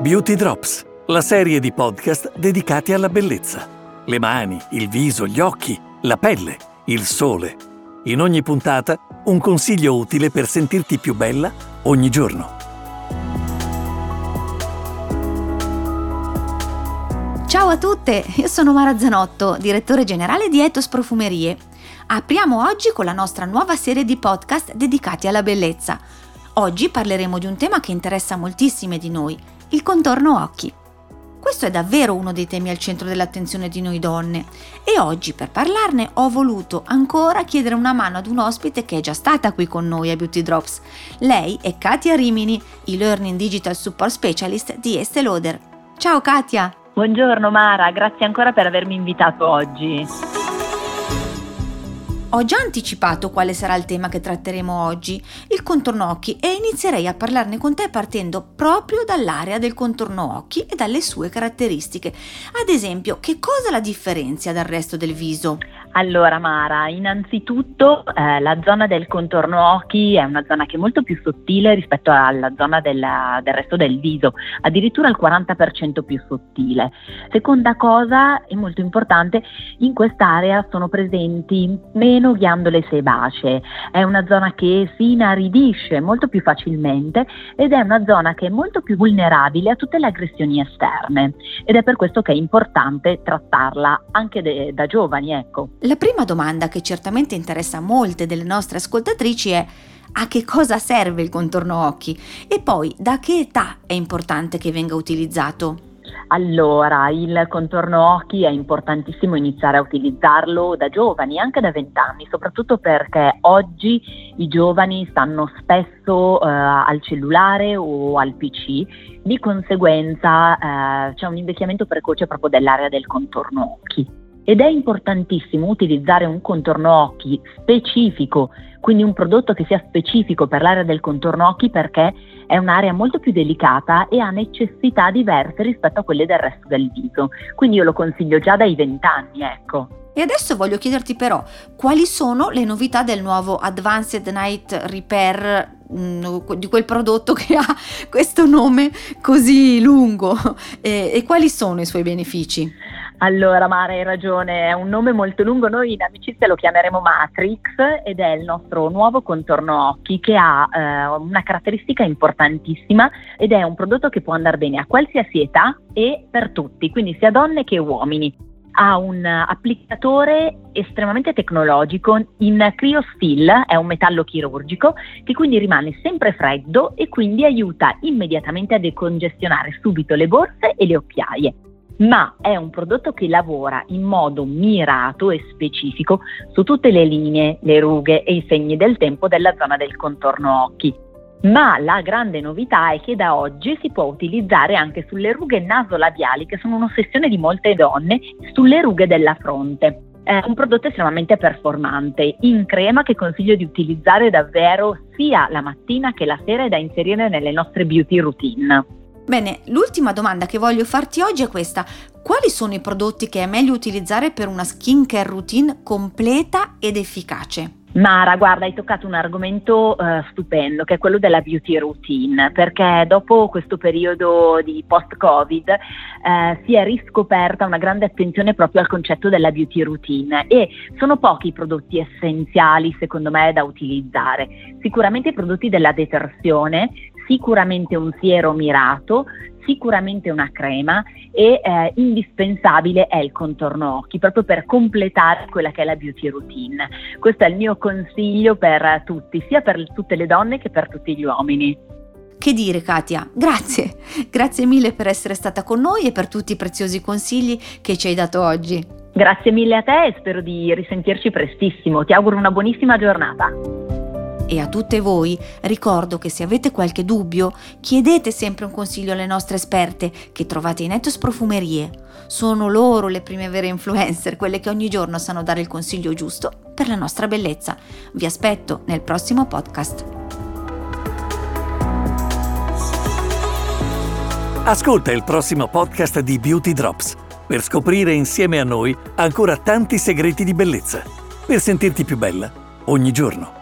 Beauty Drops, la serie di podcast dedicati alla bellezza. Le mani, il viso, gli occhi, la pelle, il sole. In ogni puntata un consiglio utile per sentirti più bella ogni giorno. Ciao a tutte, io sono Mara Zanotto, direttore generale di Etos Profumerie. Apriamo oggi con la nostra nuova serie di podcast dedicati alla bellezza. Oggi parleremo di un tema che interessa moltissime di noi, il contorno occhi. Questo è davvero uno dei temi al centro dell'attenzione di noi donne e oggi per parlarne ho voluto ancora chiedere una mano ad un ospite che è già stata qui con noi a Beauty Drops. Lei è Katia Rimini, e-learning digital support specialist di Estée Lauder. Ciao Katia! Buongiorno Mara, grazie ancora per avermi invitato oggi. Ho già anticipato quale sarà il tema che tratteremo oggi, il contorno occhi, e inizierei a parlarne con te partendo proprio dall'area del contorno occhi e dalle sue caratteristiche. Ad esempio, che cosa la differenzia dal resto del viso? Allora Mara, innanzitutto eh, la zona del contorno occhi è una zona che è molto più sottile rispetto alla zona della, del resto del viso, addirittura il 40% più sottile. Seconda cosa, è molto importante, in quest'area sono presenti meno ghiandole sebacee, è una zona che si inaridisce molto più facilmente ed è una zona che è molto più vulnerabile a tutte le aggressioni esterne ed è per questo che è importante trattarla anche de- da giovani, ecco. La prima domanda che certamente interessa molte delle nostre ascoltatrici è a che cosa serve il contorno occhi? E poi da che età è importante che venga utilizzato? Allora, il contorno occhi è importantissimo iniziare a utilizzarlo da giovani, anche da 20 anni, soprattutto perché oggi i giovani stanno spesso eh, al cellulare o al PC, di conseguenza eh, c'è un invecchiamento precoce proprio dell'area del contorno occhi ed è importantissimo utilizzare un contorno occhi specifico, quindi un prodotto che sia specifico per l'area del contorno occhi perché è un'area molto più delicata e ha necessità diverse rispetto a quelle del resto del viso. Quindi io lo consiglio già dai 20 anni, ecco. E adesso voglio chiederti però quali sono le novità del nuovo Advanced Night Repair mm, di quel prodotto che ha questo nome così lungo e, e quali sono i suoi benefici? Allora, Mara, hai ragione, è un nome molto lungo, noi in amicizia lo chiameremo Matrix ed è il nostro nuovo contorno occhi che ha eh, una caratteristica importantissima ed è un prodotto che può andare bene a qualsiasi età e per tutti, quindi sia donne che uomini. Ha un applicatore estremamente tecnologico in CryoSteel, è un metallo chirurgico che quindi rimane sempre freddo e quindi aiuta immediatamente a decongestionare subito le borse e le occhiaie ma è un prodotto che lavora in modo mirato e specifico su tutte le linee, le rughe e i segni del tempo della zona del contorno occhi. Ma la grande novità è che da oggi si può utilizzare anche sulle rughe nasolabiali, che sono un'ossessione di molte donne, sulle rughe della fronte. È un prodotto estremamente performante, in crema che consiglio di utilizzare davvero sia la mattina che la sera e da inserire nelle nostre beauty routine. Bene, l'ultima domanda che voglio farti oggi è questa. Quali sono i prodotti che è meglio utilizzare per una skincare routine completa ed efficace? Mara, guarda, hai toccato un argomento uh, stupendo che è quello della beauty routine, perché dopo questo periodo di post-Covid uh, si è riscoperta una grande attenzione proprio al concetto della beauty routine e sono pochi i prodotti essenziali secondo me da utilizzare. Sicuramente i prodotti della detersione, sicuramente un siero mirato, sicuramente una crema e eh, indispensabile è il contorno occhi proprio per completare quella che è la beauty routine. Questo è il mio consiglio per tutti, sia per tutte le donne che per tutti gli uomini. Che dire Katia, grazie, grazie mille per essere stata con noi e per tutti i preziosi consigli che ci hai dato oggi. Grazie mille a te e spero di risentirci prestissimo, ti auguro una buonissima giornata. E a tutte voi ricordo che se avete qualche dubbio chiedete sempre un consiglio alle nostre esperte che trovate in Etos Profumerie. Sono loro le prime vere influencer, quelle che ogni giorno sanno dare il consiglio giusto per la nostra bellezza. Vi aspetto nel prossimo podcast. Ascolta il prossimo podcast di Beauty Drops per scoprire insieme a noi ancora tanti segreti di bellezza, per sentirti più bella ogni giorno.